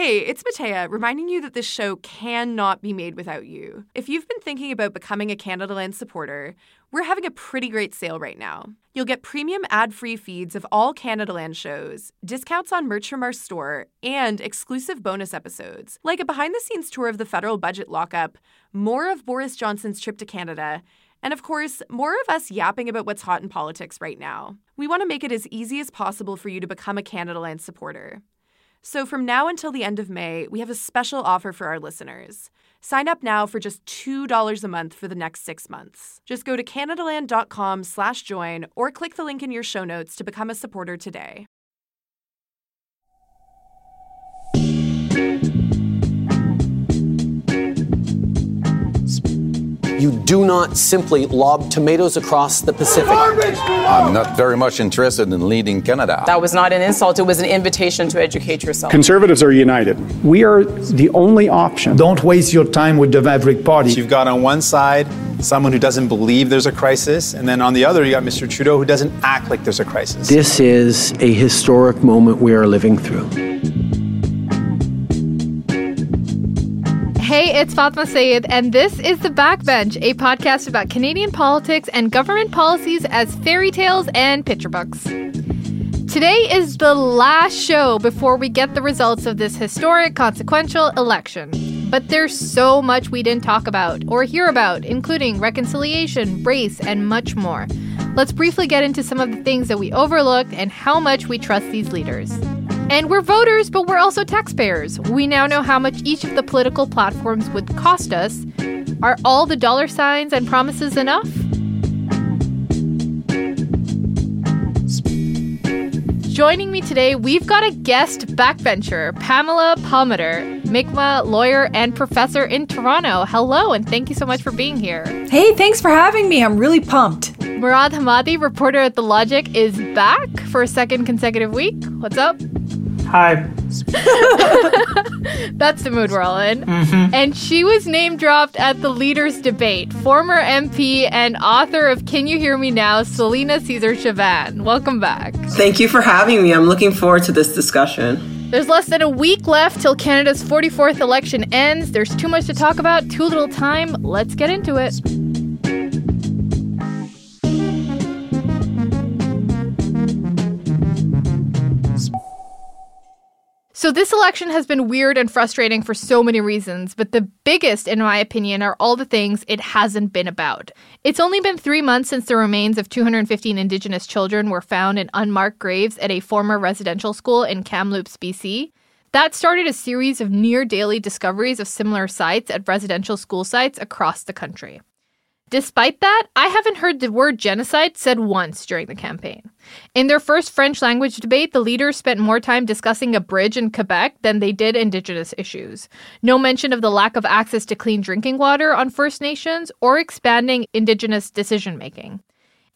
Hey, it's Matea, reminding you that this show cannot be made without you. If you've been thinking about becoming a Canadaland supporter, we're having a pretty great sale right now. You'll get premium ad free feeds of all Canadaland shows, discounts on merch from our store, and exclusive bonus episodes, like a behind the scenes tour of the federal budget lockup, more of Boris Johnson's trip to Canada, and of course, more of us yapping about what's hot in politics right now. We want to make it as easy as possible for you to become a Canadaland supporter. So, from now until the end of May, we have a special offer for our listeners. Sign up now for just $2 a month for the next six months. Just go to CanadaLand.com slash join or click the link in your show notes to become a supporter today. You do not simply lob tomatoes across the Pacific. I'm not very much interested in leading Canada. That was not an insult, it was an invitation to educate yourself. Conservatives are united. We are the only option. Don't waste your time with the Maverick Party. You've got on one side someone who doesn't believe there's a crisis, and then on the other, you got Mr. Trudeau who doesn't act like there's a crisis. This is a historic moment we are living through. Hey, it's Fatima Syed, and this is The Backbench, a podcast about Canadian politics and government policies as fairy tales and picture books. Today is the last show before we get the results of this historic, consequential election. But there's so much we didn't talk about or hear about, including reconciliation, race, and much more. Let's briefly get into some of the things that we overlooked and how much we trust these leaders. And we're voters, but we're also taxpayers. We now know how much each of the political platforms would cost us. Are all the dollar signs and promises enough? Joining me today, we've got a guest backbencher, Pamela Palmater, Mi'kmaq lawyer and professor in Toronto. Hello, and thank you so much for being here. Hey, thanks for having me. I'm really pumped. Murad Hemmadi, reporter at The Logic, is back for a second consecutive week. What's up? Hi. That's the mood we're all in. Mm-hmm. And she was name dropped at the leaders' debate. Former MP and author of Can You Hear Me Now, Celina Caesar-Chavannes. Welcome back. Thank you for having me. I'm looking forward to this discussion. There's less than a week left till Canada's 44th election ends. There's too much to talk about, too little time. Let's get into it. So, this election has been weird and frustrating for so many reasons, but the biggest, in my opinion, are all the things it hasn't been about. It's only been three months since the remains of 215 Indigenous children were found in unmarked graves at a former residential school in Kamloops, BC. That started a series of near daily discoveries of similar sites at residential school sites across the country. Despite that, I haven't heard the word genocide said once during the campaign. In their first French language debate, the leaders spent more time discussing a bridge in Quebec than they did Indigenous issues. No mention of the lack of access to clean drinking water on First Nations or expanding Indigenous decision making.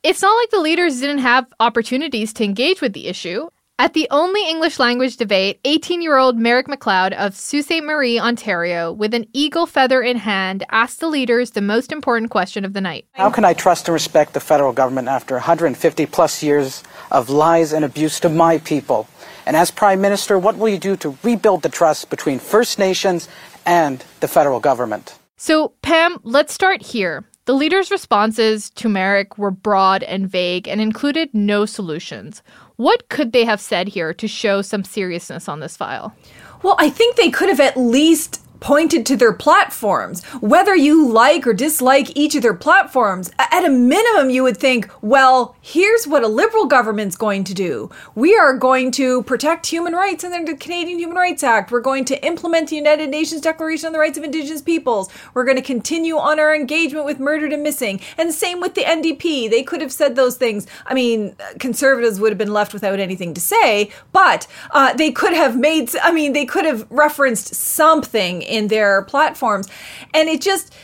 It's not like the leaders didn't have opportunities to engage with the issue. At the only English language debate, 18 year old Merrick McLeod of Sault Ste. Marie, Ontario, with an eagle feather in hand, asked the leaders the most important question of the night. How can I trust and respect the federal government after 150 plus years of lies and abuse to my people? And as Prime Minister, what will you do to rebuild the trust between First Nations and the federal government? So, Pam, let's start here. The leaders' responses to Merrick were broad and vague and included no solutions. What could they have said here to show some seriousness on this file? Well, I think they could have at least pointed to their platforms. Whether you like or dislike each of their platforms, at a minimum, you would think, well, here's what a liberal government's going to do. We are going to protect human rights under the Canadian Human Rights Act. We're going to implement the United Nations Declaration on the Rights of Indigenous Peoples. We're going to continue on our engagement with murdered and missing. And same with the NDP. They could have said those things. I mean, conservatives would have been left without anything to say, but uh, they could have made, I mean, they could have referenced something in their platforms. And it just,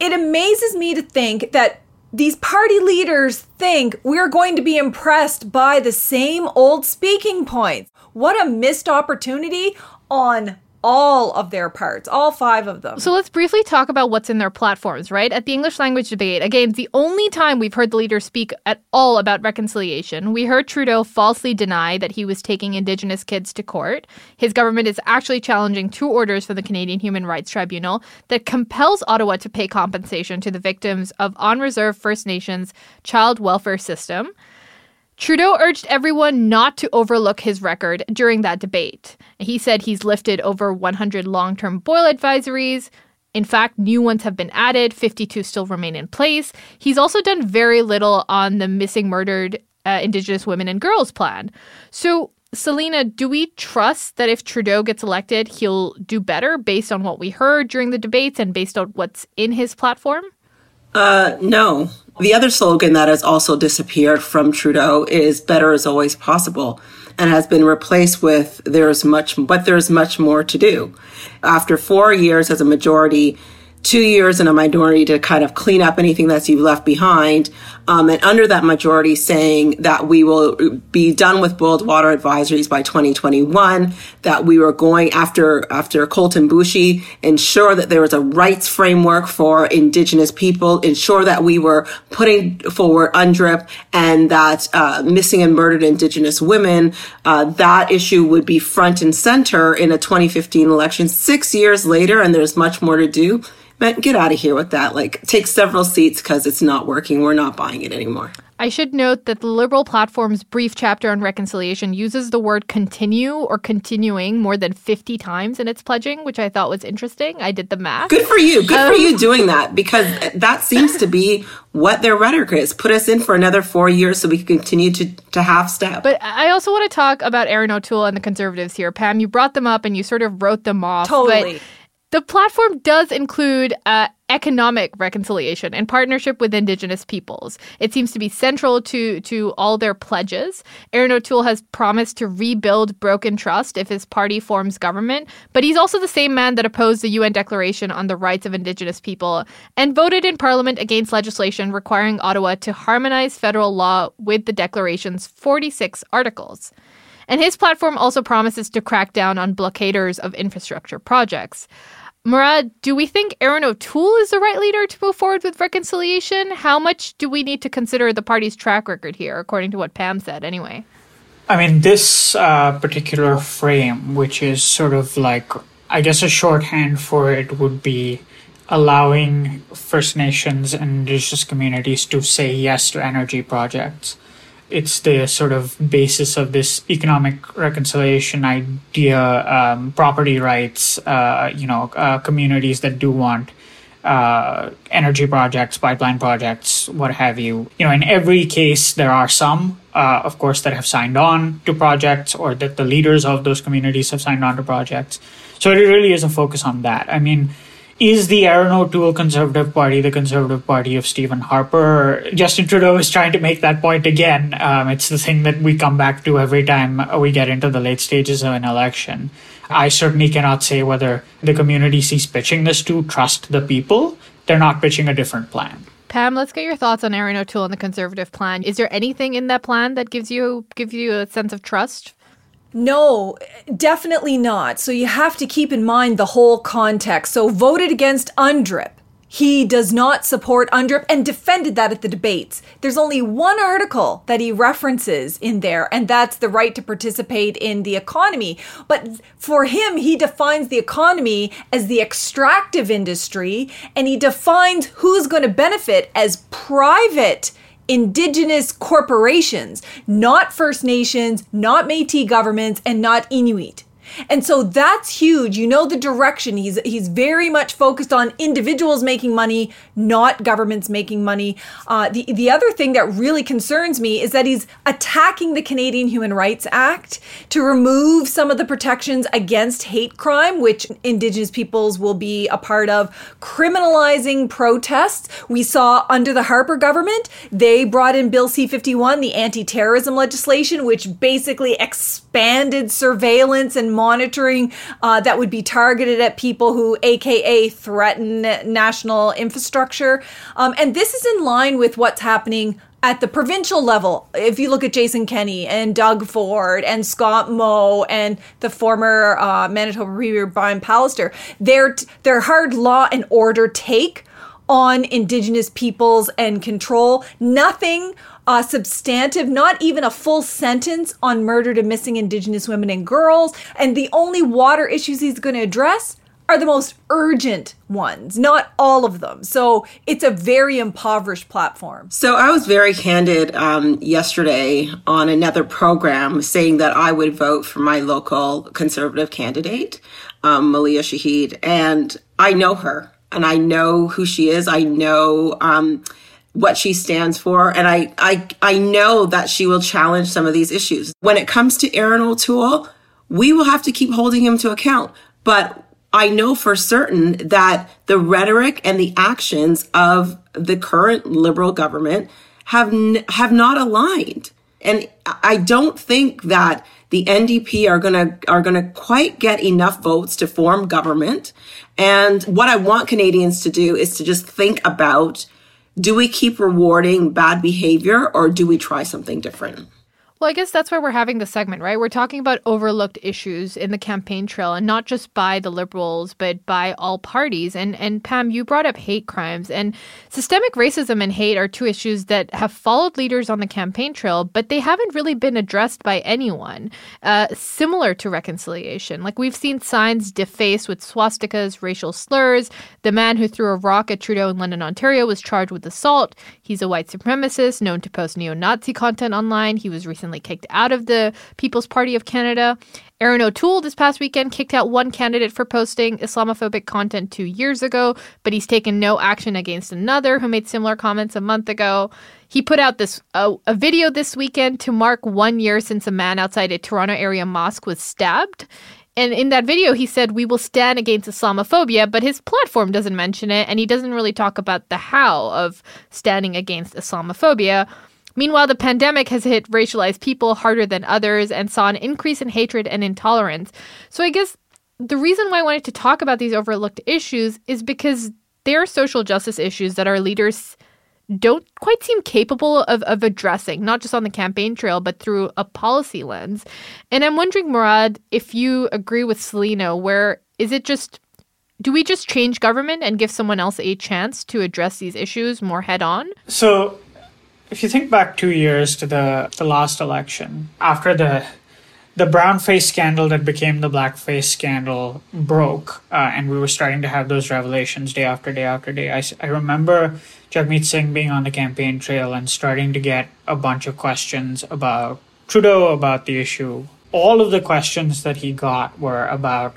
it amazes me to think that these party leaders think we're going to be impressed by the same old speaking points. What a missed opportunity on all of their parts, all five of them. So let's briefly talk about what's in their platforms, right? At the English language debate, again, the only time we've heard the leaders speak at all about reconciliation, we heard Trudeau falsely deny that he was taking Indigenous kids to court. His government is actually challenging two orders from the Canadian Human Rights Tribunal that compels Ottawa to pay compensation to the victims of on reserve First Nations child welfare system. Trudeau urged everyone not to overlook his record during that debate. He said he's lifted over 100 long term boil advisories. In fact, new ones have been added, 52 still remain in place. He's also done very little on the missing murdered uh, Indigenous women and girls plan. So, Celina, do we trust that if Trudeau gets elected, he'll do better based on what we heard during the debates and based on what's in his platform? Uh, no. The other slogan that has also disappeared from Trudeau is better is always possible and has been replaced with there's much, but there's much more to do. After four years as a majority, two years in a minority to kind of clean up anything that you've left behind. Um, and under that majority saying that we will be done with boiled water advisories by 2021, that we were going after, after Colten Boushie, ensure that there was a rights framework for indigenous people, ensure that we were putting forward UNDRIP and that, uh, missing and murdered indigenous women, uh, that issue would be front and center in a 2015 election six years later. And there's much more to do man, get out of here with that. Like, take several seats because it's not working. We're not buying it anymore. I should note that the Liberal platform's brief chapter on reconciliation uses the word continue or continuing more than 50 times in its pledging, which I thought was interesting. I did the math. Good for you. Good um, for you doing that because that seems to be what their rhetoric is. Put us in for another four years so we can continue to, to half step. But I also want to talk about Erin O'Toole and the Conservatives here. Pam, you brought them up and you sort of wrote them off. Totally. The platform does include uh, economic reconciliation and partnership with Indigenous peoples. It seems to be central to, to all their pledges. Erin O'Toole has promised to rebuild broken trust if his party forms government, but he's also the same man that opposed the UN Declaration on the Rights of Indigenous People and voted in Parliament against legislation requiring Ottawa to harmonize federal law with the Declaration's 46 articles. And his platform also promises to crack down on blockaders of infrastructure projects. Murad, do we think Erin O'Toole is the right leader to move forward with reconciliation? How much do we need to consider the party's track record here, according to what Pam said, anyway? I mean, this uh, particular frame, which is sort of like, I guess a shorthand for it would be allowing First Nations and Indigenous communities to say yes to energy projects it's the sort of basis of this economic reconciliation idea, um, property rights, uh, you know, uh, communities that do want uh, energy projects, pipeline projects, what have you. You know, in every case, there are some, uh, of course, that have signed on to projects or that the leaders of those communities have signed on to projects. So it really is a focus on that. I mean, is the Erin O'Toole Conservative Party the Conservative Party of Stephen Harper? Justin Trudeau is trying to make that point again. Um, it's the thing that we come back to every time we get into the late stages of an election. I certainly cannot say whether the community sees pitching this to trust the people. They're not pitching a different plan. Pam, let's get your thoughts on Erin O'Toole and the Conservative plan. Is there anything in that plan that gives you gives you a sense of trust? No, definitely not. So you have to keep in mind the whole context. So voted against UNDRIP. He does not support UNDRIP and defended that at the debates. There's only one article that he references in there, and that's the right to participate in the economy. But for him, he defines the economy as the extractive industry, and he defines who's going to benefit as private indigenous corporations, not First Nations, not Metis governments, and not Inuit. And so that's huge. You know the direction. He's he's very much focused on individuals making money, not governments making money. Uh, the the other thing that really concerns me is that he's attacking the Canadian Human Rights Act to remove some of the protections against hate crime, which Indigenous peoples will be a part of, criminalizing protests. We saw under the Harper government, they brought in Bill C fifty one, the anti terrorism legislation, which basically expanded surveillance and monitoring uh, that would be targeted at people who, AKA, threaten national infrastructure. Um, and this is in line with what's happening at the provincial level, if you look at Jason Kenney and Doug Ford and Scott Moe and the former uh, Manitoba Premier Brian Pallister, their their hard law and order take on Indigenous peoples and control. Nothing uh, substantive, not even a full sentence on murdered and missing Indigenous women and girls. And the only water issues he's going to address are the most urgent ones, not all of them. So it's a very impoverished platform. So I was very candid um, yesterday on another program saying that I would vote for my local conservative candidate, um, Maleeha Shahid. And I know her and I know who she is. I know. Um, what she stands for. And I, I, I know that she will challenge some of these issues. When it comes to Erin O'Toole, we will have to keep holding him to account. But I know for certain that the rhetoric and the actions of the current liberal government have, n- have not aligned. And I don't think that the NDP are gonna are gonna quite get enough votes to form government. And what I want Canadians to do is to just think about do we keep rewarding bad behavior or do we try something different? Well, I guess that's why we're having the segment, right? We're talking about overlooked issues in the campaign trail and not just by the liberals, but by all parties. And and Pam, you brought up hate crimes and systemic racism and hate are two issues that have followed leaders on the campaign trail, but they haven't really been addressed by anyone. Uh, similar to reconciliation. Like we've seen signs defaced with swastikas, racial slurs. The man who threw a rock at Trudeau in London, Ontario was charged with assault. He's a white supremacist known to post neo-Nazi content online. He was recently kicked out of the People's Party of Canada. Erin O'Toole this past weekend kicked out one candidate for posting Islamophobic content two years ago, but he's taken no action against another who made similar comments a month ago. He put out this uh, a video this weekend to mark one year since a man outside a Toronto area mosque was stabbed. And in that video, he said, We will stand against Islamophobia, but his platform doesn't mention it, and he doesn't really talk about the how of standing against Islamophobia. Meanwhile, the pandemic has hit racialized people harder than others and saw an increase in hatred and intolerance. So I guess the reason why I wanted to talk about these overlooked issues is because they're social justice issues that our leaders don't quite seem capable of, of addressing, not just on the campaign trail, but through a policy lens. And I'm wondering, Murad, if you agree with Celina, where is it just do we just change government and give someone else a chance to address these issues more head on? So if you think back two years to the, the last election, after the the brown face scandal that became the black face scandal broke, uh, and we were starting to have those revelations day after day after day. I, I remember Jagmeet Singh being on the campaign trail and starting to get a bunch of questions about Trudeau, about the issue. All of the questions that he got were about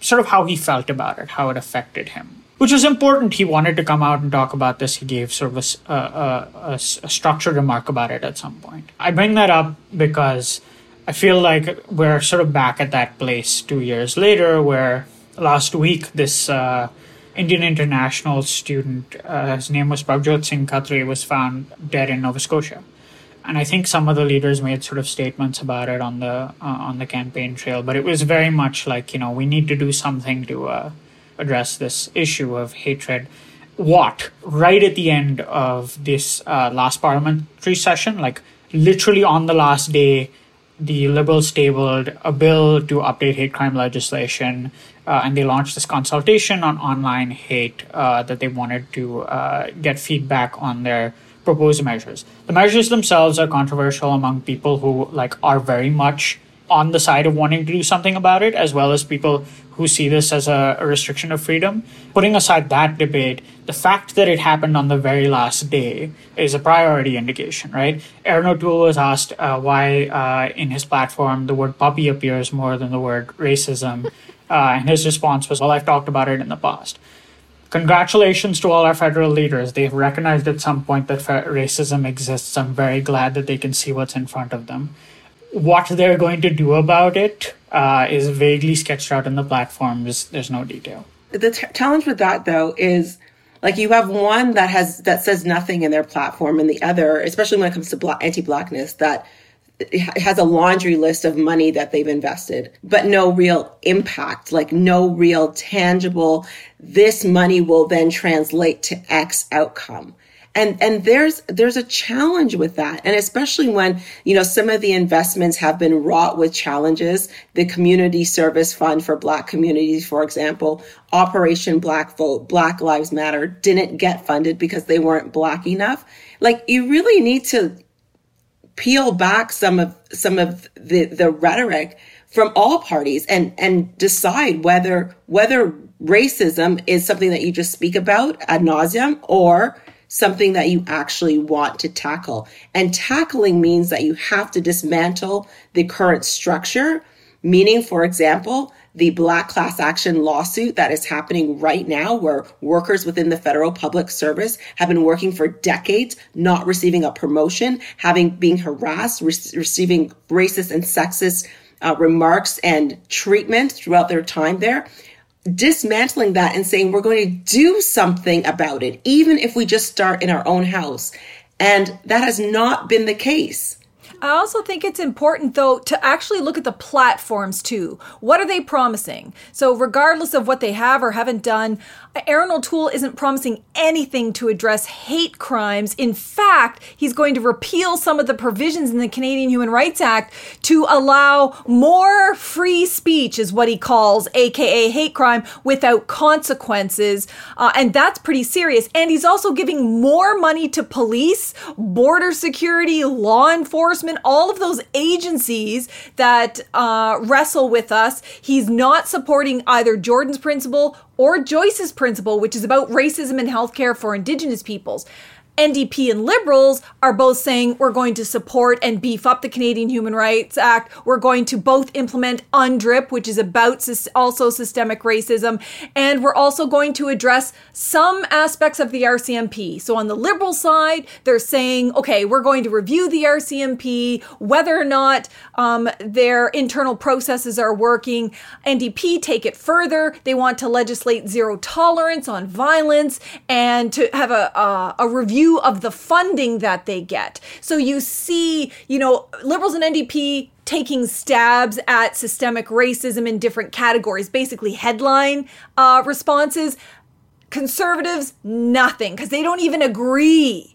sort of how he felt about it, how it affected him which was important. He wanted to come out and talk about this. He gave sort of a, a, a, a, structured remark about it at some point. I bring that up because I feel like we're sort of back at that place two years later, where last week this uh, Indian international student, uh, his name was Prabhjot Singh Katri, was found dead in Nova Scotia. And I think some of the leaders made sort of statements about it on the uh, on the campaign trail, but it was very much like you know we need to do something to uh, address this issue of hatred. What? Right at the end of this uh, last parliamentary session, like literally on the last day, the Liberals tabled a bill to update hate crime legislation, uh, and they launched this consultation on online hate uh, that they wanted to uh, get feedback on their proposed measures. The measures themselves are controversial among people who like are very much on the side of wanting to do something about it, as well as people who see this as a, a, restriction of freedom. Putting aside that debate, the fact that it happened on the very last day is a priority indication, right? Erin O'Toole was asked uh, why uh, in his platform the word puppy appears more than the word racism. Uh, and his response was, Well, I've talked about it in the past. Congratulations to all our federal leaders. They've recognized at some point that racism exists. I'm very glad that they can see what's in front of them. What they're going to do about it uh, is vaguely sketched out in the platforms. There's no detail. The t- challenge with that, though, is like you have one that has that says nothing in their platform, and the other, especially when it comes to black, anti-blackness, that has a laundry list of money that they've invested, but no real impact, like no real tangible, this money will then translate to X outcome. And, and there's, there's a challenge with that. And especially when, you know, some of the investments have been wrought with challenges. The Community Service Fund for Black Communities, for example, Operation Black Vote, Black Lives Matter didn't get funded because they weren't Black enough. Like you really need to peel back some of some of the, the rhetoric from all parties and and decide whether whether racism is something that you just speak about ad nauseum or something that you actually want to tackle. And tackling means that you have to dismantle the current structure, meaning, for example, the black class action lawsuit that is happening right now, where workers within the federal public service have been working for decades, not receiving a promotion, having been harassed, re- receiving racist and sexist uh, remarks and treatment throughout their time there. Dismantling that and saying we're going to do something about it, even if we just start in our own house. And that has not been the case. I also think it's important, though, to actually look at the platforms too. What are they promising? So, regardless of what they have or haven't done, Erin O'Toole isn't promising anything to address hate crimes. In fact, he's going to repeal some of the provisions in the Canadian Human Rights Act to allow more free speech, is what he calls, aka hate crime, without consequences. Uh, and that's pretty serious. And he's also giving more money to police, border security, law enforcement all of those agencies that uh, wrestle with us. He's not supporting either Jordan's principle or Joyce's principle, which is about racism in healthcare for Indigenous peoples. NDP and Liberals are both saying we're going to support and beef up the Canadian Human Rights Act. We're going to both implement UNDRIP, which is about also systemic racism, and we're also going to address some aspects of the RCMP. So on the Liberal side, they're saying, okay, we're going to review the RCMP, whether or not um, their internal processes are working. NDP take it further. They want to legislate zero tolerance on violence and to have a, a, a review view of the funding that they get. So you see, you know, liberals and NDP taking stabs at systemic racism in different categories, basically headline uh, responses. Conservatives, nothing, because they don't even agree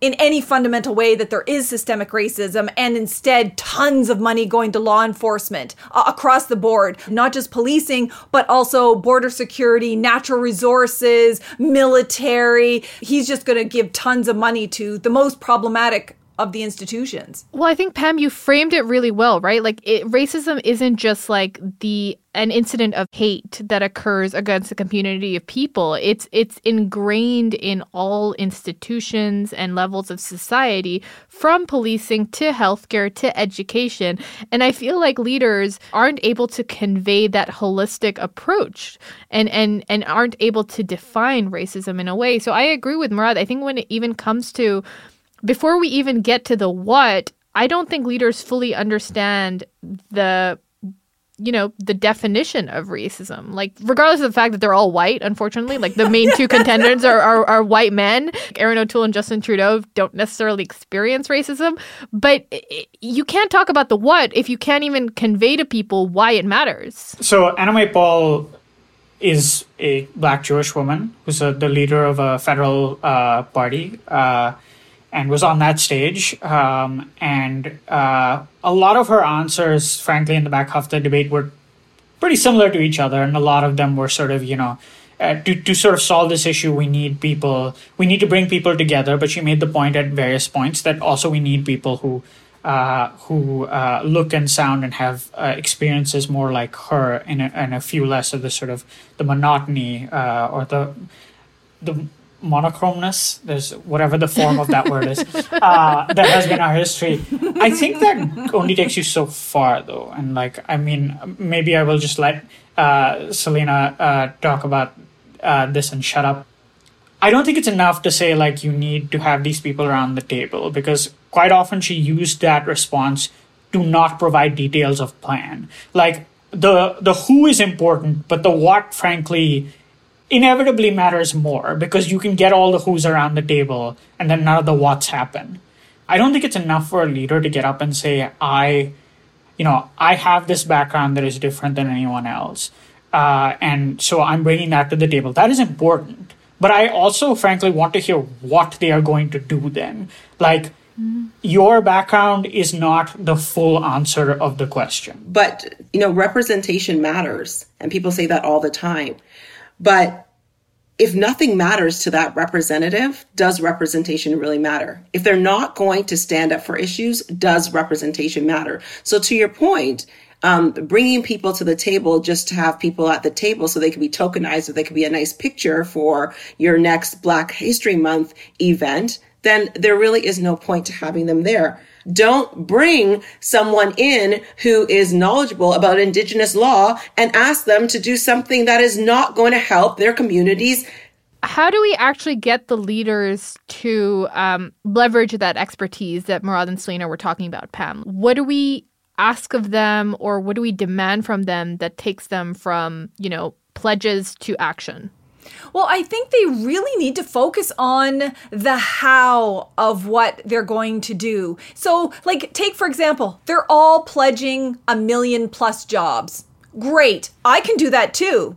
in any fundamental way that there is systemic racism and instead tons of money going to law enforcement uh, across the board, not just policing, but also border security, natural resources, military. He's just going to give tons of money to the most problematic of the institutions. Well, I think Pam, you framed it really well, right? Like it, racism isn't just like the an incident of hate that occurs against a community of people. It's it's ingrained in all institutions and levels of society, from policing to healthcare to education. And I feel like leaders aren't able to convey that holistic approach and and and aren't able to define racism in a way. So I agree with Murad. I think when it even comes to before we even get to the what, I don't think leaders fully understand the you know the definition of racism. Like regardless of the fact that they're all white unfortunately like the main two contenders are, are, are white men. Erin o'toole and justin trudeau don't necessarily experience racism but you can't talk about the what if you can't even convey to people why it matters. So Annamie Paul is a black jewish woman who's a, the leader of a federal uh, party. Uh, and was on that stage. Um, and uh, a lot of her answers, frankly, in the back half of the debate were pretty similar to each other. And a lot of them were sort of, you know, uh, to, to sort of solve this issue, we need people, we need to bring people together. But she made the point at various points that also we need people who uh, who uh, look and sound and have uh, experiences more like her, and a, and a few less of the sort of the monotony uh, or the the monochromeness. There's whatever the form of that word is uh, that has been our history. I think that only takes you so far, though, and like I mean, maybe I will just let uh, Celina talk about this and shut up. I don't think it's enough to say like you need to have these people around the table because quite often she used that response to not provide details of plan. Like the the who is important, but the what frankly inevitably matters more because you can get all the who's around the table and then none of the what's happen. I don't think it's enough for a leader to get up and say, I, you know, I have this background that is different than anyone else. Uh, and so I'm bringing that to the table. That is important. But I also, frankly, want to hear what they are going to do then. Like, your background is not the full answer of the question. But, you know, representation matters. And people say that all the time. But if nothing matters to that representative, does representation really matter? If they're not going to stand up for issues, does representation matter? So, to your point, um, bringing people to the table just to have people at the table so they can be tokenized or they could be a nice picture for your next Black History Month event, then there really is no point to having them there. Don't bring someone in who is knowledgeable about Indigenous law and ask them to do something that is not going to help their communities how do we actually get the leaders to um, leverage that expertise that Murad and Celina were talking about, Pam? What do we ask of them or what do we demand from them that takes them from, you know, pledges to action? Well, I think they really need to focus on the how of what they're going to do. So, like, take for example, they're all pledging a million plus jobs. Great. I can do that too.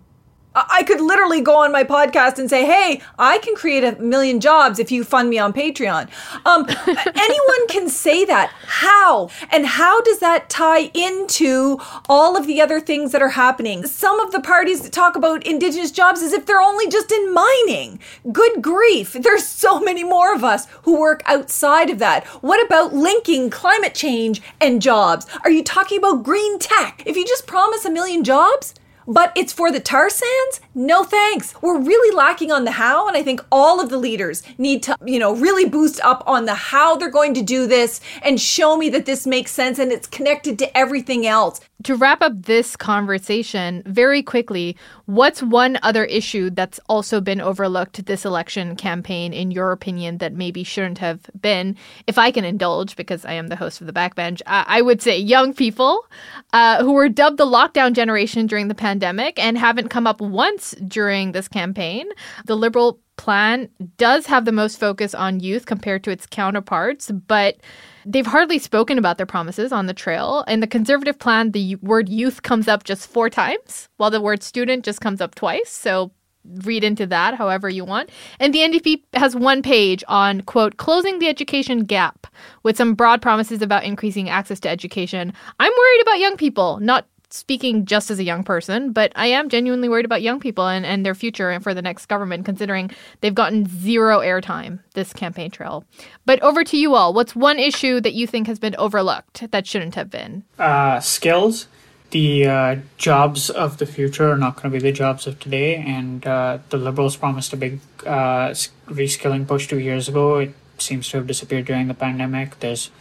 I could literally go on my podcast and say, "Hey, I can create a million jobs if you fund me on Patreon." Um, anyone can say that. How and how does that tie into all of the other things that are happening? Some of the parties that talk about Indigenous jobs as if they're only just in mining. Good grief! There's so many more of us who work outside of that. What about linking climate change and jobs? Are you talking about green tech? If you just promise a million jobs but it's for the tar sands? No thanks. We're really lacking on the how, and I think all of the leaders need to, you know, really boost up on the how they're going to do this and show me that this makes sense and it's connected to everything else. To wrap up this conversation very quickly, what's one other issue that's also been overlooked this election campaign, in your opinion, that maybe shouldn't have been? If I can indulge, because I am the host of the backbench, I would say young people uh, who were dubbed the lockdown generation during the pandemic and haven't come up once during this campaign. The Liberal plan does have the most focus on youth compared to its counterparts, but They've hardly spoken about their promises on the trail. In the conservative plan, the word youth comes up just four times, while the word student just comes up twice. So read into that however you want. And the NDP has one page on, quote, closing the education gap with some broad promises about increasing access to education. I'm worried about young people, not speaking just as a young person, but I am genuinely worried about young people and, and their future and for the next government, considering they've gotten zero airtime this campaign trail. But over to you all. What's one issue that you think has been overlooked that shouldn't have been? Uh, skills. The uh, jobs of the future are not going to be the jobs of today, and uh, the Liberals promised a big uh, reskilling push two years ago. It seems to have disappeared during the pandemic. There's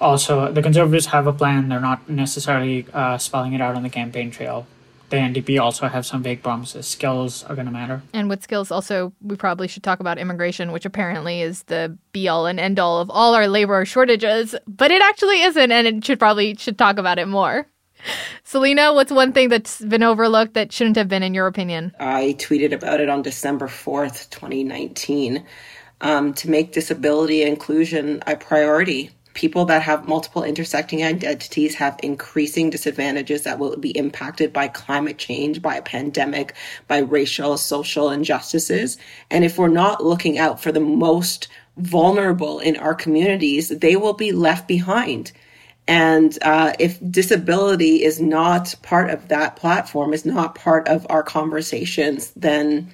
also the conservatives have a plan. They're not necessarily uh, spelling it out on the campaign trail. The ndp also have some vague promises. Skills are going to matter. And with skills also we probably should talk about immigration which apparently is the be all and end all of all our labor shortages. But it actually isn't and it should probably should talk about it more. Celina, what's one thing that's been overlooked that shouldn't have been, in your opinion? I tweeted about it on December 4th, 2019. Um, to make disability inclusion a priority people that have multiple intersecting identities have increasing disadvantages that will be impacted by climate change, by a pandemic, by racial, social injustices. And if we're not looking out for the most vulnerable in our communities, they will be left behind. And uh, if disability is not part of that platform, is not part of our conversations, then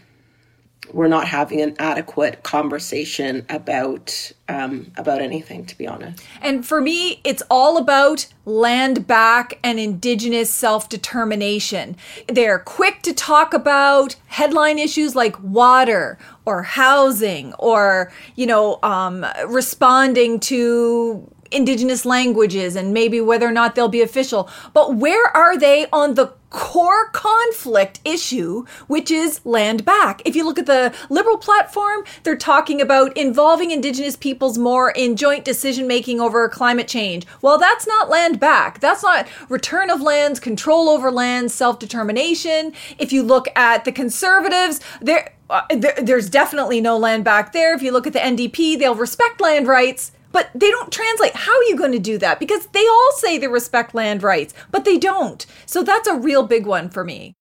we're not having an adequate conversation about um, about anything, to be honest. And for me, it's all about land back and indigenous self determination. They're quick to talk about headline issues like water or housing or, you know, um, responding to indigenous languages and maybe whether or not they'll be official. But where are they on the core conflict issue, which is land back? If you look at the Liberal platform, they're talking about involving indigenous peoples more in joint decision making over climate change. Well, that's not land back. That's not return of lands, control over lands, self determination. If you look at the conservatives, they're uh, there, there's definitely no land back there. If you look at the NDP, they'll respect land rights, but they don't translate. How are you going to do that? Because they all say they respect land rights, but they don't. So that's a real big one for me.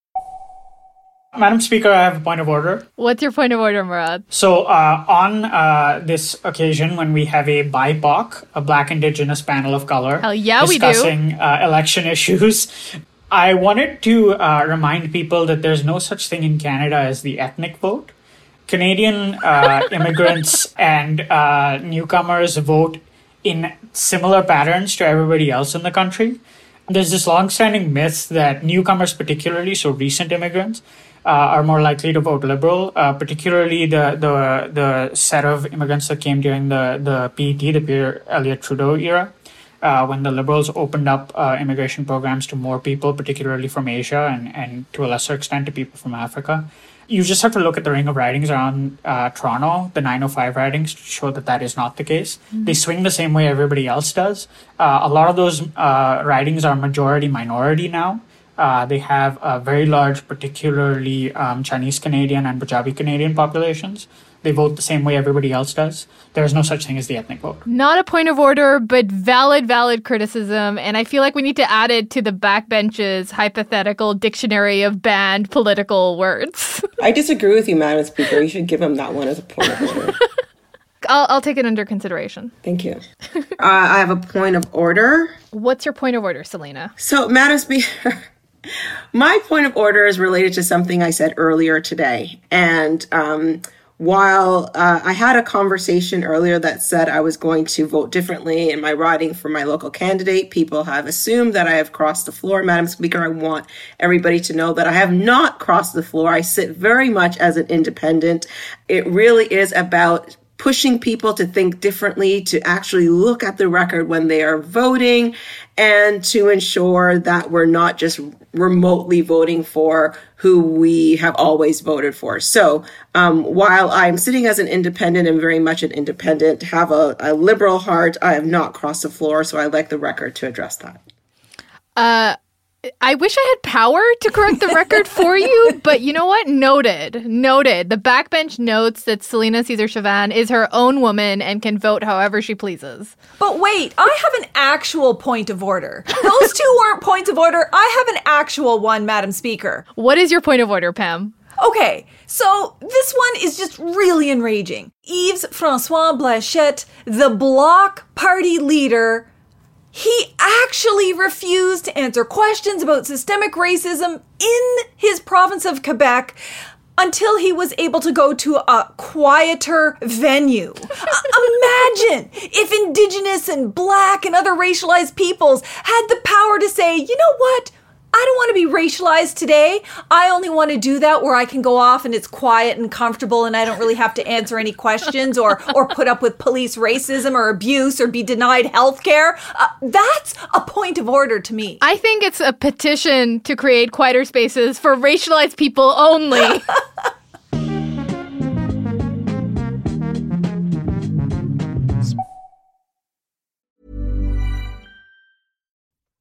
Madam Speaker, I have a point of order. What's your point of order, Murad? So, uh, on uh, this occasion, when we have a BIPOC, a Black Indigenous panel of color, Hell yeah, we do. discussing uh, election issues, I wanted to uh, remind people that there's no such thing in Canada as the ethnic vote. Canadian uh, immigrants and uh, newcomers vote in similar patterns to everybody else in the country. There's this long-standing myth that newcomers, particularly so recent immigrants, uh, are more likely to vote liberal. Uh, particularly the the the set of immigrants that came during the the PET, the Pierre Elliott Trudeau era. Uh, when the liberals opened up uh, immigration programs to more people, particularly from Asia and, and to a lesser extent to people from Africa. You just have to look at the ring of ridings around uh, Toronto, the 905 ridings, to show that that is not the case. Mm-hmm. They swing the same way everybody else does. Uh, a lot of those uh, ridings are majority minority now. Uh, they have a very large, particularly um, Chinese Canadian and Punjabi Canadian populations. They vote the same way everybody else does. There is no such thing as the ethnic vote. Not a point of order, but valid, valid criticism. And I feel like we need to add it to the backbenches hypothetical dictionary of banned political words. I disagree with you, Madam Speaker. You should give him that one as a point of order. I'll, I'll take it under consideration. Thank you. uh, I have a point of order. What's your point of order, Celina? So, Madam Speaker, my point of order is related to something I said earlier today. And um, while uh, I had a conversation earlier that said I was going to vote differently in my riding for my local candidate, people have assumed that I have crossed the floor. Madam Speaker, I want everybody to know that I have not crossed the floor. I sit very much as an independent. It really is about pushing people to think differently, to actually look at the record when they are voting, and to ensure that we're not just remotely voting for who we have always voted for. So um, while I'm sitting as an independent and very much an independent, have a, a liberal heart, I have not crossed the floor. So I'd like the record to address that. Uh, I wish I had power to correct the record for you, but you know what? Noted. Noted. The backbench notes that Celina Caesar-Chavannes is her own woman and can vote however she pleases. But wait, I have an actual point of order. Those two weren't points of order. I have an actual one, Madam Speaker. What is your point of order, Pam? Okay, so this one is just really enraging. Yves Francois Blanchet, the Bloc Party leader, he actually refused to answer questions about systemic racism in his province of Quebec until he was able to go to a quieter venue. Uh, imagine if Indigenous and Black and other racialized peoples had the power to say, you know what? I don't want to be racialized today. I only want to do that where I can go off and it's quiet and comfortable and I don't really have to answer any questions or or put up with police racism or abuse or be denied health care. Uh, that's a point of order to me. I think it's a petition to create quieter spaces for racialized people only.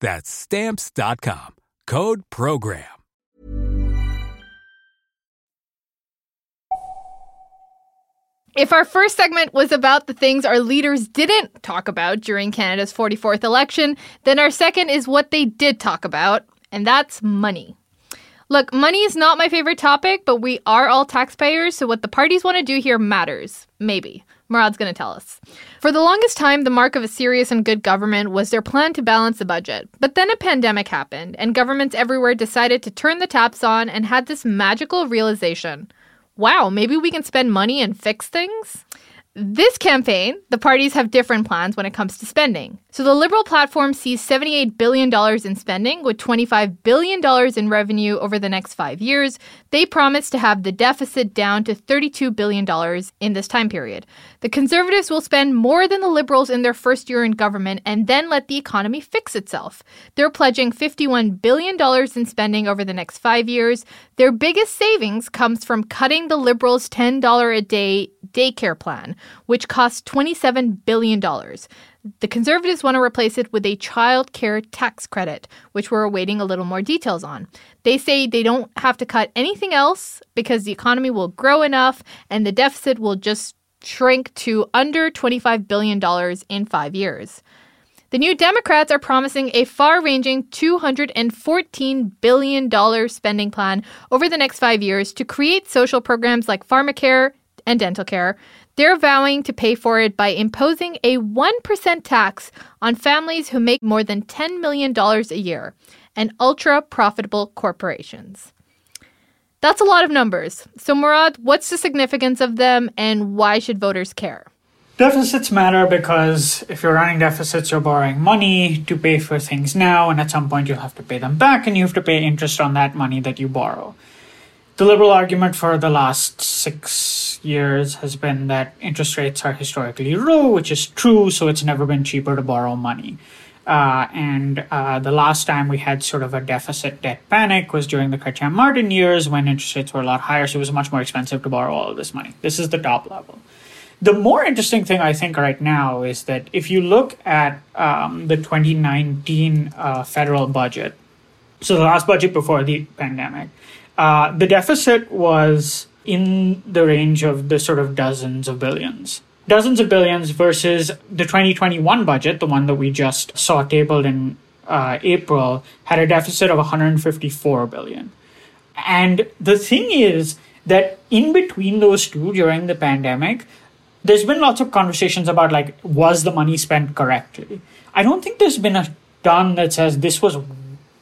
That's stamps.com. Code program. If our first segment was about the things our leaders didn't talk about during Canada's 44th election, then our second is what they did talk about, and that's money. Look, money is not my favorite topic, but we are all taxpayers, so what the parties want to do here matters. Maybe. Murad's going to tell us. For the longest time, the mark of a serious and good government was their plan to balance the budget. But then a pandemic happened, and governments everywhere decided to turn the taps on and had this magical realization wow, maybe we can spend money and fix things? This campaign, the parties have different plans when it comes to spending. So the Liberal platform sees $78 billion in spending with $25 billion in revenue over the next five years. They promise to have the deficit down to $32 billion in this time period. The Conservatives will spend more than the Liberals in their first year in government and then let the economy fix itself. They're pledging $51 billion in spending over the next five years. Their biggest savings comes from cutting the Liberals' $10 a day daycare plan, which costs $27 billion. The Conservatives want to replace it with a child care tax credit, which we're awaiting a little more details on. They say they don't have to cut anything else because the economy will grow enough and the deficit will just shrink to under $25 billion in five years. The New Democrats are promising a far ranging $214 billion spending plan over the next five years to create social programs like pharmacare, and dental care, they're vowing to pay for it by imposing a 1% tax on families who make more than $10 million a year and ultra profitable corporations. That's a lot of numbers. So, Murad, what's the significance of them and why should voters care? Deficits matter because if you're running deficits, you're borrowing money to pay for things now, and at some point you'll have to pay them back, and you have to pay interest on that money that you borrow. The liberal argument for the last six years has been that interest rates are historically low, which is true, so it's never been cheaper to borrow money. Uh, and uh, the last time we had sort of a deficit debt panic was during the Chrétien Martin years when interest rates were a lot higher, so it was much more expensive to borrow all of this money. This is the top level. The more interesting thing I think right now is that if you look at um, the 2019 uh, federal budget, so the last budget before the pandemic, uh, the deficit was in the range of the sort of dozens of billions. Dozens of billions versus the 2021 budget, the one that we just saw tabled in uh, April, had a deficit of 154 billion. And the thing is that in between those two during the pandemic, there's been lots of conversations about like, was the money spent correctly? I don't think there's been a ton that says this was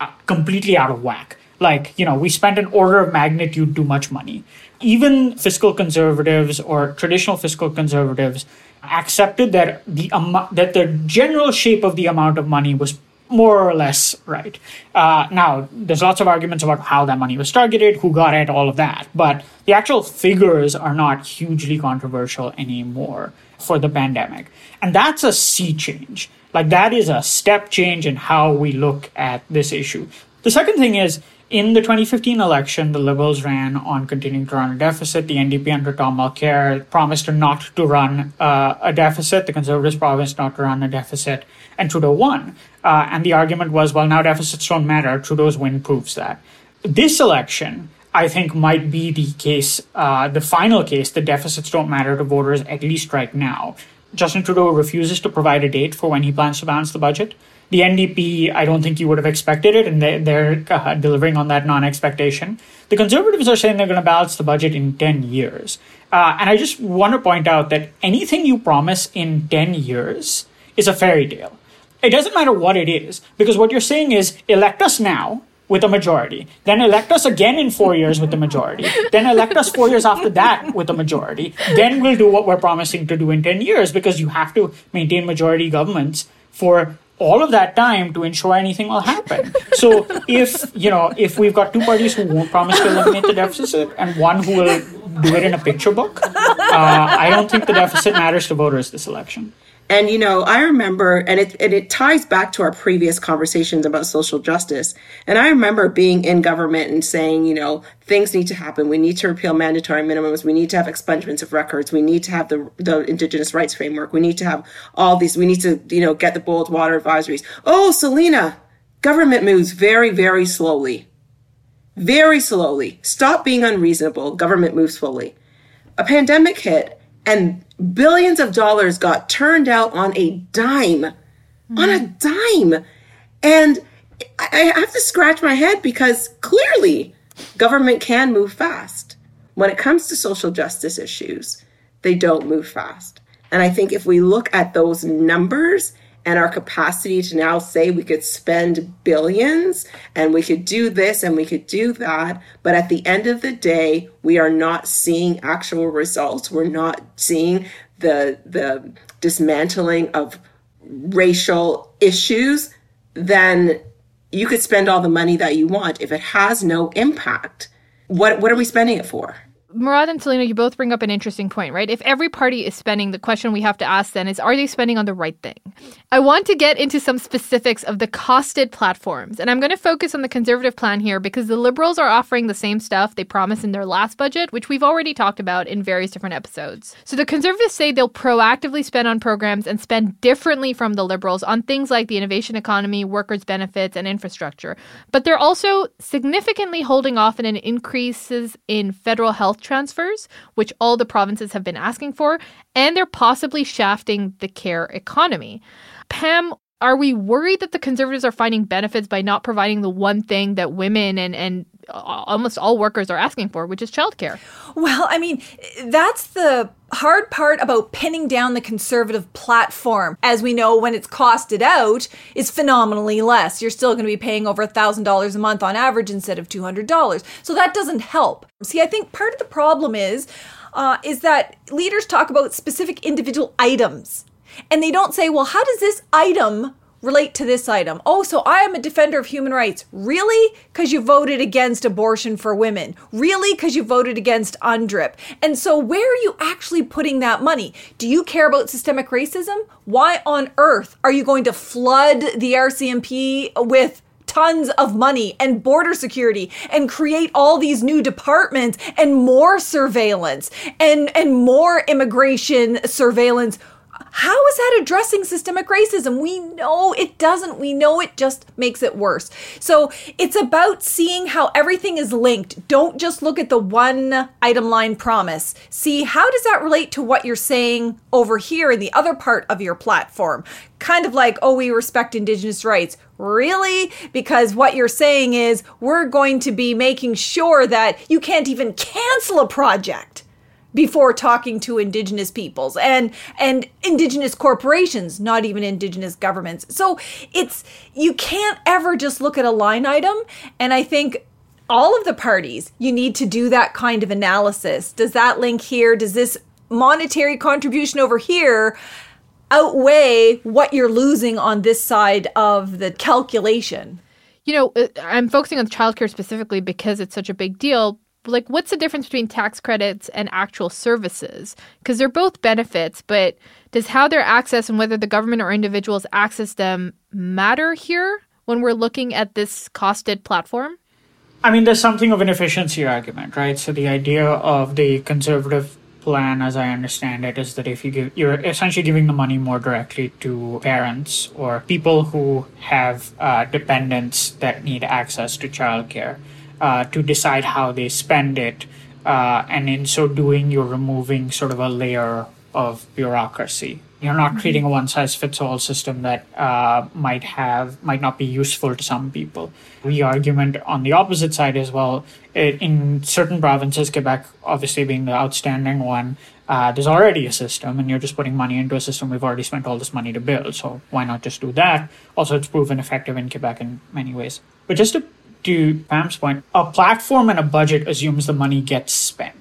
uh, completely out of whack like, you know, we spent an order of magnitude too much money. Even fiscal conservatives or traditional fiscal conservatives accepted that the amount that the general shape of the amount of money was more or less right. Uh, now, there's lots of arguments about how that money was targeted, who got it, all of that. But the actual figures are not hugely controversial anymore for the pandemic. And that's a sea change. Like, that is a step change in how we look at this issue. The second thing is, in the 2015 election, the Liberals ran on continuing to run a deficit. The NDP under Tom Mulcair promised not to run uh, a deficit. The Conservatives promised not to run a deficit, and Trudeau won. Uh, and the argument was, well, now deficits don't matter. Trudeau's win proves that. This election, I think, might be the case, uh, the final case that deficits don't matter to voters, at least right now. Justin Trudeau refuses to provide a date for when he plans to balance the budget. The NDP, I don't think you would have expected it, and they, they're uh, delivering on that non expectation. The Conservatives are saying they're going to balance the budget in 10 years. Uh, and I just want to point out that anything you promise in 10 years is a fairy tale. It doesn't matter what it is, because what you're saying is elect us now with a majority, then elect us again in four years with a majority, then elect us four years after that with a majority, then we'll do what we're promising to do in 10 years because you have to maintain majority governments for all of that time to ensure anything will happen. So if you know if we've got two parties who won't promise to eliminate the deficit and one who will do it in a picture book, uh, I don't think the deficit matters to voters this election. And you know, I remember, and it and it ties back to our previous conversations about social justice. And I remember being in government and saying, you know, things need to happen. We need to repeal mandatory minimums. We need to have expungements of records. We need to have the the Indigenous rights framework. We need to have all these. We need to, you know, get the boil water advisories. Oh, Celina, government moves very, very slowly. Very slowly. Stop being unreasonable. Government moves slowly. A pandemic hit and billions of dollars got turned out on a dime. Mm-hmm. On a dime. And I have to scratch my head because clearly government can move fast. When it comes to social justice issues, they don't move fast. And I think if we look at those numbers and our capacity to now say we could spend billions and we could do this and we could do that. But at the end of the day, we are not seeing actual results. We're not seeing the, the dismantling of racial issues. Then you could spend all the money that you want. If it has no impact, what, what are we spending it for? Murad and Celina, you both bring up an interesting point, right? If every party is spending, the question we have to ask then is are they spending on the right thing? I want to get into some specifics of the costed platforms, and I'm going to focus on the conservative plan here because the liberals are offering the same stuff they promised in their last budget, which we've already talked about in various different episodes. So the conservatives say they'll proactively spend on programs and spend differently from the liberals on things like the innovation economy, workers' benefits, and infrastructure. But they're also significantly holding off on increases in federal health transfers, which all the provinces have been asking for, and they're possibly shafting the care economy. Pam, are we worried that the conservatives are finding benefits by not providing the one thing that women and, and almost all workers are asking for, which is childcare? Well, I mean, that's the hard part about pinning down the conservative platform. As we know, when it's costed out, is phenomenally less. You're still going to be paying over $1,000 a month on average instead of $200. So that doesn't help. See, I think part of the problem is, uh, is that leaders talk about specific individual items and they don't say, well, how does this item relate to this item? Oh, so I am a defender of human rights. Really? Because you voted against abortion for women. Really? Because you voted against UNDRIP. And so, where are you actually putting that money? Do you care about systemic racism? Why on earth are you going to flood the RCMP with tons of money and border security and create all these new departments and more surveillance and and more immigration surveillance how is that addressing systemic racism? We know it doesn't. We know it just makes it worse. So it's about seeing how everything is linked. Don't just look at the one item line promise. See how does that relate to what you're saying over here in the other part of your platform? Kind of like, oh, we respect Indigenous rights. Really? Because what you're saying is we're going to be making sure that you can't even cancel a project before talking to indigenous peoples and and indigenous corporations not even indigenous governments. So it's you can't ever just look at a line item. And i think all of the parties you need to do that kind of analysis. Does that link here? Does this monetary contribution over here outweigh what you're losing on this side of the calculation? You know, uh, I'm focusing on childcare specifically because it's such a big deal like what's the difference between tax credits and actual services? Because they're both benefits but does how they're accessed and whether the government or individuals access them matter here when we're looking at this costed platform? I mean there's something of an efficiency argument right? So the idea of the conservative plan as i understand it is that if you give you're essentially giving the money more directly to parents or people who have uh, dependents that need access to childcare uh, to decide how they spend it. Uh, and in so doing, you're removing sort of a layer of bureaucracy. You're not mm-hmm. creating a one size fits all system that uh, might have might not be useful to some people. The argument on the opposite side as well, it, in certain provinces, Quebec obviously being the outstanding one, uh, there's already a system, and you're just putting money into a system we've already spent all this money to build. So why not just do that? Also, it's proven effective in Quebec in many ways. But just to to Pam's point, a platform and a budget assumes the money gets spent.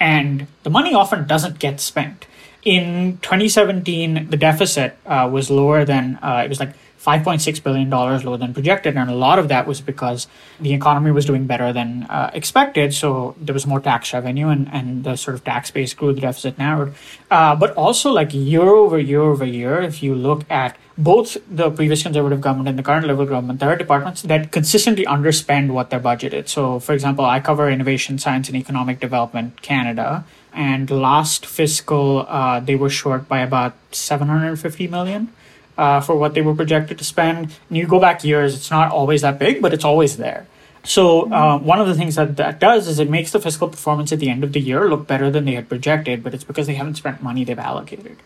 And the money often doesn't get spent. In 2017, the deficit uh, was lower than, uh, it was like $5.6 billion lower than projected. And a lot of that was because the economy was doing better than uh, expected. So there was more tax revenue and, and the sort of tax base grew, the deficit narrowed. Uh, but also, like year over year over year, if you look at both the previous conservative government and the current Liberal government, there are departments that consistently underspend what they're budgeted. So, for example, I cover Innovation, Science, and Economic Development Canada. And last fiscal, uh, they were short by about 750 million uh, for what they were projected to spend. And you go back years, it's not always that big, but it's always there. So uh, one of the things that that does is it makes the fiscal performance at the end of the year look better than they had projected, but it's because they haven't spent money they've allocated.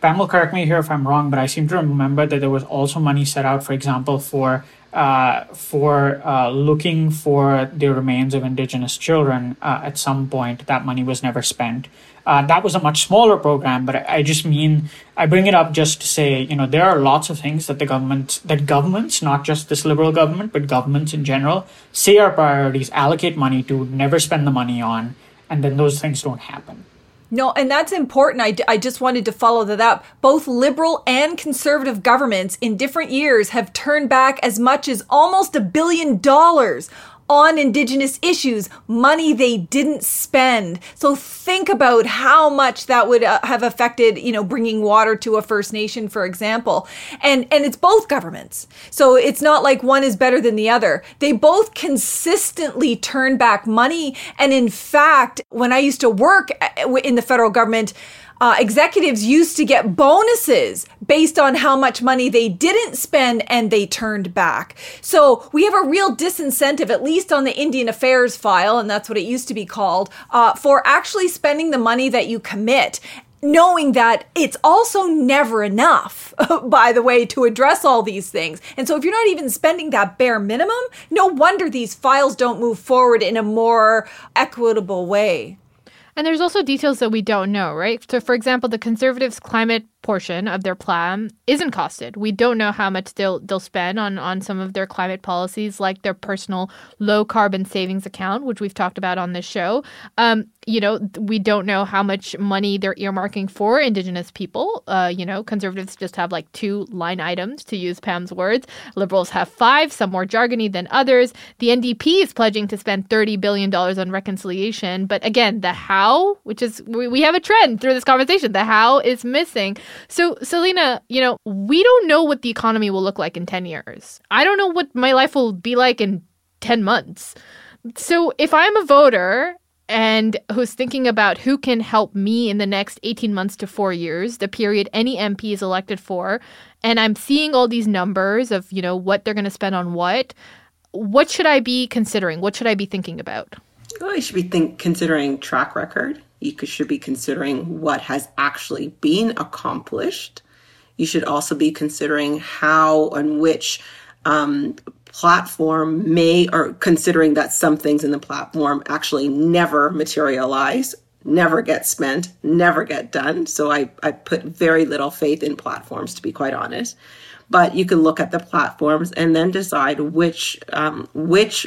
Pam will correct me here if I'm wrong, but I seem to remember that there was also money set out, for example, for uh, for uh, looking for the remains of Indigenous children uh, at some point. That money was never spent. Uh, that was a much smaller program, but I, just mean I bring it up just to say, you know, there are lots of things that the government, that governments, not just this liberal government, but governments in general, say are priorities, allocate money to, never spend the money on, and then those things don't happen. No, and that's important. I, I just wanted to follow that up. Both liberal and conservative governments in different years have turned back as much as almost a billion dollars on Indigenous issues, money they didn't spend. So think about how much that would uh, have affected, you know, bringing water to a First Nation, for example. And and it's both governments. So it's not like one is better than the other. They both consistently turn back money. And in fact, when I used to work uh, in the federal government, uh, executives used to get bonuses based on how much money they didn't spend and they turned back. So we have a real disincentive, at least on the Indian Affairs file, and that's what it used to be called, uh, for actually spending the money that you commit knowing that it's also never enough, by the way, to address all these things. And so if you're not even spending that bare minimum, no wonder these files don't move forward in a more equitable way. And there's also details that we don't know, right? So, for example, the Conservatives' climate portion of their plan isn't costed. We don't know how much they'll they'll spend on on some of their climate policies, like their personal low carbon savings account, which we've talked about on this show. Um, you know, we don't know how much money they're earmarking for Indigenous people. Uh, you know, conservatives just have like two line items, to use Pam's words. Liberals have five, some more jargony than others. The NDP is pledging to spend $30 billion on reconciliation. But again, the how, which is, we, we have a trend through this conversation, the how is missing. So, Celina, you know, we don't know what the economy will look like in 10 years. I don't know what my life will be like in 10 months. So, if I'm a voter and who's thinking about who can help me in the next 18 months to four years, the period any MP is elected for, and I'm seeing all these numbers of, you know, what they're going to spend on what, what should I be considering? What should I be thinking about? Well, you should be think, considering track record. You should be considering what has actually been accomplished. You should also be considering how and which um, platform may, or considering that some things in the platform actually never materialize, never get spent, never get done. So I, I put very little faith in platforms, to be quite honest. But you can look at the platforms and then decide which um, which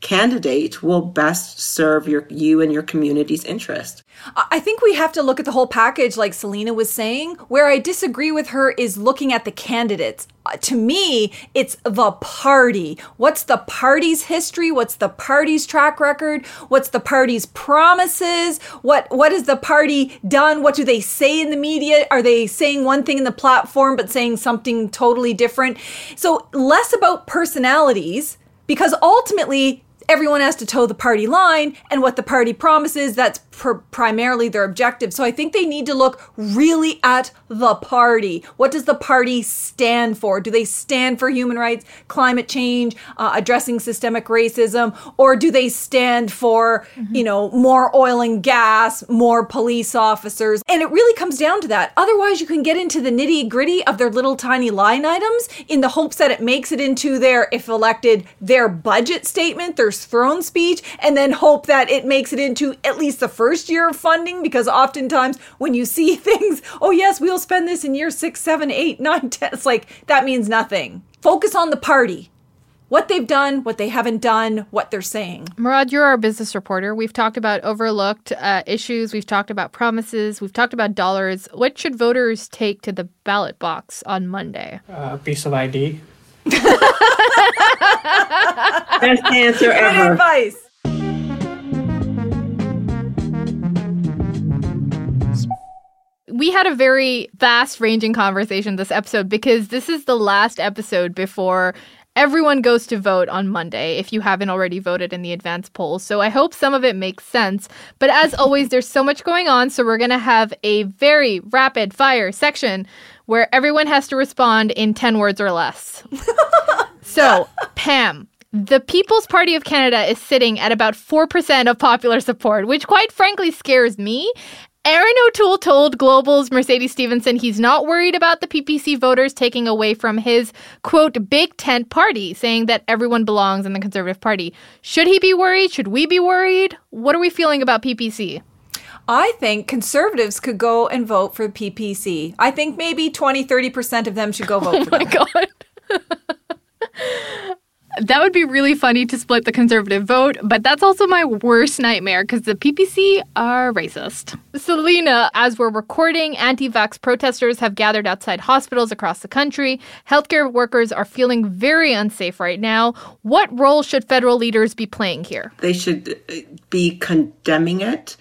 candidate will best serve your you and your community's interest. I think we have to look at the whole package like Celina was saying. Where I disagree with her is looking at the candidates. Uh, to me, it's the party. What's the party's history? What's the party's track record? What's the party's promises? What what has the party done? What do they say in the media? Are they saying one thing in the platform but saying something totally different? So, less about personalities because ultimately everyone has to toe the party line and what the party promises that's pr- primarily their objective. So i think they need to look really at the party. What does the party stand for? Do they stand for human rights climate change uh, addressing systemic racism or do they stand for mm-hmm. you know more oil and gas more police officers? And it really comes down to that. Otherwise you can get into the nitty gritty of their little tiny line items in the hopes that it makes it into their if elected their budget statement their throne speech and then hope that it makes it into at least the first year of funding because oftentimes when you see things, oh yes, we'll spend this in year six, seven, eight, nine, ten, it's like that means nothing. Focus on the party. what they've done, what they haven't done, what they're saying. Murad, you're our business reporter. We've talked about overlooked uh, issues. We've talked about promises. We've talked about dollars. What should voters take to the ballot box on Monday? A uh, piece of ID. Best answer ever. Good advice. We had a very vast ranging conversation this episode because this is the last episode before everyone goes to vote on Monday if you haven't already voted in the advance polls. So I hope some of it makes sense. But as always, there's so much going on. So we're going to have a very rapid fire section where everyone has to respond in 10 words or less. so, Pam, the People's Party of Canada is sitting at about 4% of popular support, which quite frankly scares me. Erin O'Toole told Global's Mercedes Stephenson he's not worried about the PPC voters taking away from his, quote, big tent party, saying that everyone belongs in the Conservative Party. Should he be worried? Should we be worried? What are we feeling about PPC? I think conservatives could go and vote for PPC. I think maybe 20, 30% of them should go vote oh for them. Oh my God. that would be really funny to split the conservative vote, but that's also my worst nightmare because the PPC are racist. Celina, as we're recording, anti vax protesters have gathered outside hospitals across the country. Healthcare workers are feeling very unsafe right now. What role should federal leaders be playing here? They should be condemning it.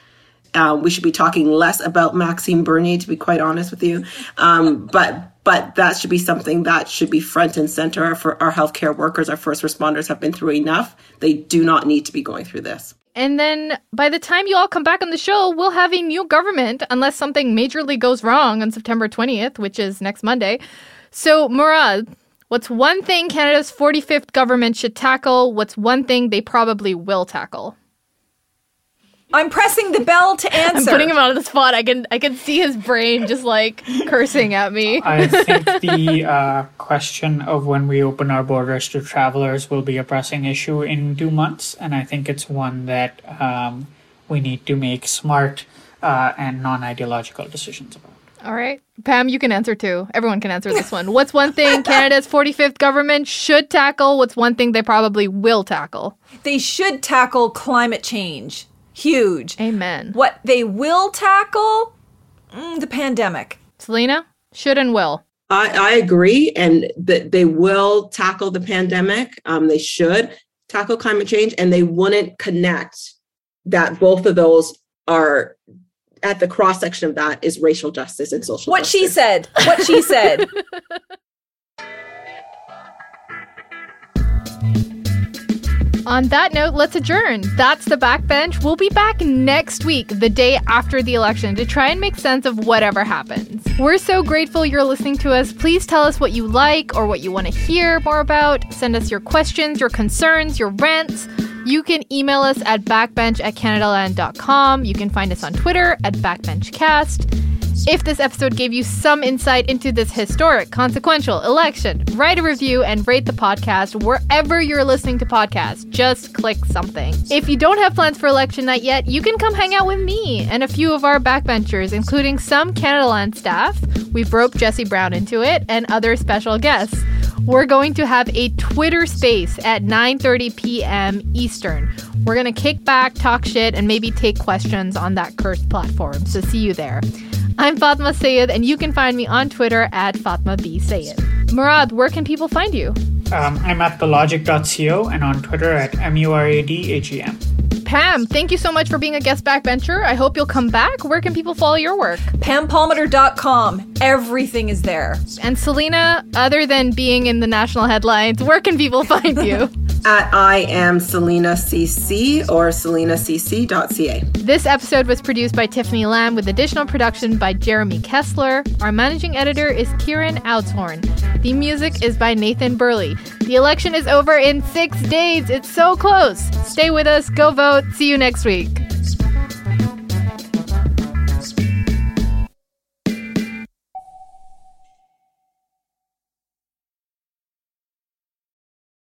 Uh, we should be talking less about Maxime Bernier, to be quite honest with you. Um, but but that should be something that should be front and center for our healthcare workers. Our first responders have been through enough. They do not need to be going through this. And then by the time you all come back on the show, we'll have a new government unless something majorly goes wrong on September 20th, which is next Monday. So, Murad, what's one thing Canada's 45th government should tackle? What's one thing they probably will tackle? I'm pressing the bell to answer. I'm putting him on the spot. I can I can see his brain just like cursing at me. I think the uh, question of when we open our borders to travelers will be a pressing issue in two months, and I think it's one that um, we need to make smart uh, and non-ideological decisions about. All right. Pam, you can answer too. Everyone can answer this one. What's one thing Canada's 45th government should tackle? What's one thing they probably will tackle? They should tackle climate change huge. Amen. What they will tackle, mm, the pandemic. Celina, should and will. I, I agree, and that they will tackle the pandemic. Um, they should tackle climate change, and they wouldn't connect that both of those are at the cross section of that is racial justice and social. What justice. she said. What she said. On that note, let's adjourn. That's the backbench. We'll be back next week, the day after the election, to try and make sense of whatever happens. We're so grateful you're listening to us. Please tell us what you like or what you want to hear more about. Send us your questions, your concerns, your rants. You can email us at backbench at canadaland.com. You can find us on Twitter at backbenchcast. If this episode gave you some insight into this historic, consequential election, write a review and rate the podcast wherever you're listening to podcasts. Just click something. If you don't have plans for election night yet, you can come hang out with me and a few of our backbenchers, including some Canadaland staff. We've roped Jesse Brown into it and other special guests. We're going to have a Twitter space at 9:30 p.m. Eastern. We're going to kick back, talk shit, and maybe take questions on that cursed platform. So see you there. I'm Fatima Syed, and you can find me on Twitter at Fatima B. Syed. Murad, where can people find you? Um, I'm at thelogic.co and on Twitter at M-U-R-A-D-H-E-M. Pam, thank you so much for being a guest backbencher. I hope you'll come back. Where can people follow your work? PamPalmater.com. Everything is there. And Celina, other than being in the national headlines, where can people find you? At I am Celina CC or celinacc.ca. This episode was produced by Tiffany Lam with additional production by Jeremy Kessler. Our managing editor is Kieran Oudshoorn. The music is by Nathan Burley. The election is over in six days. It's so close. Stay with us. Go vote. See you next week.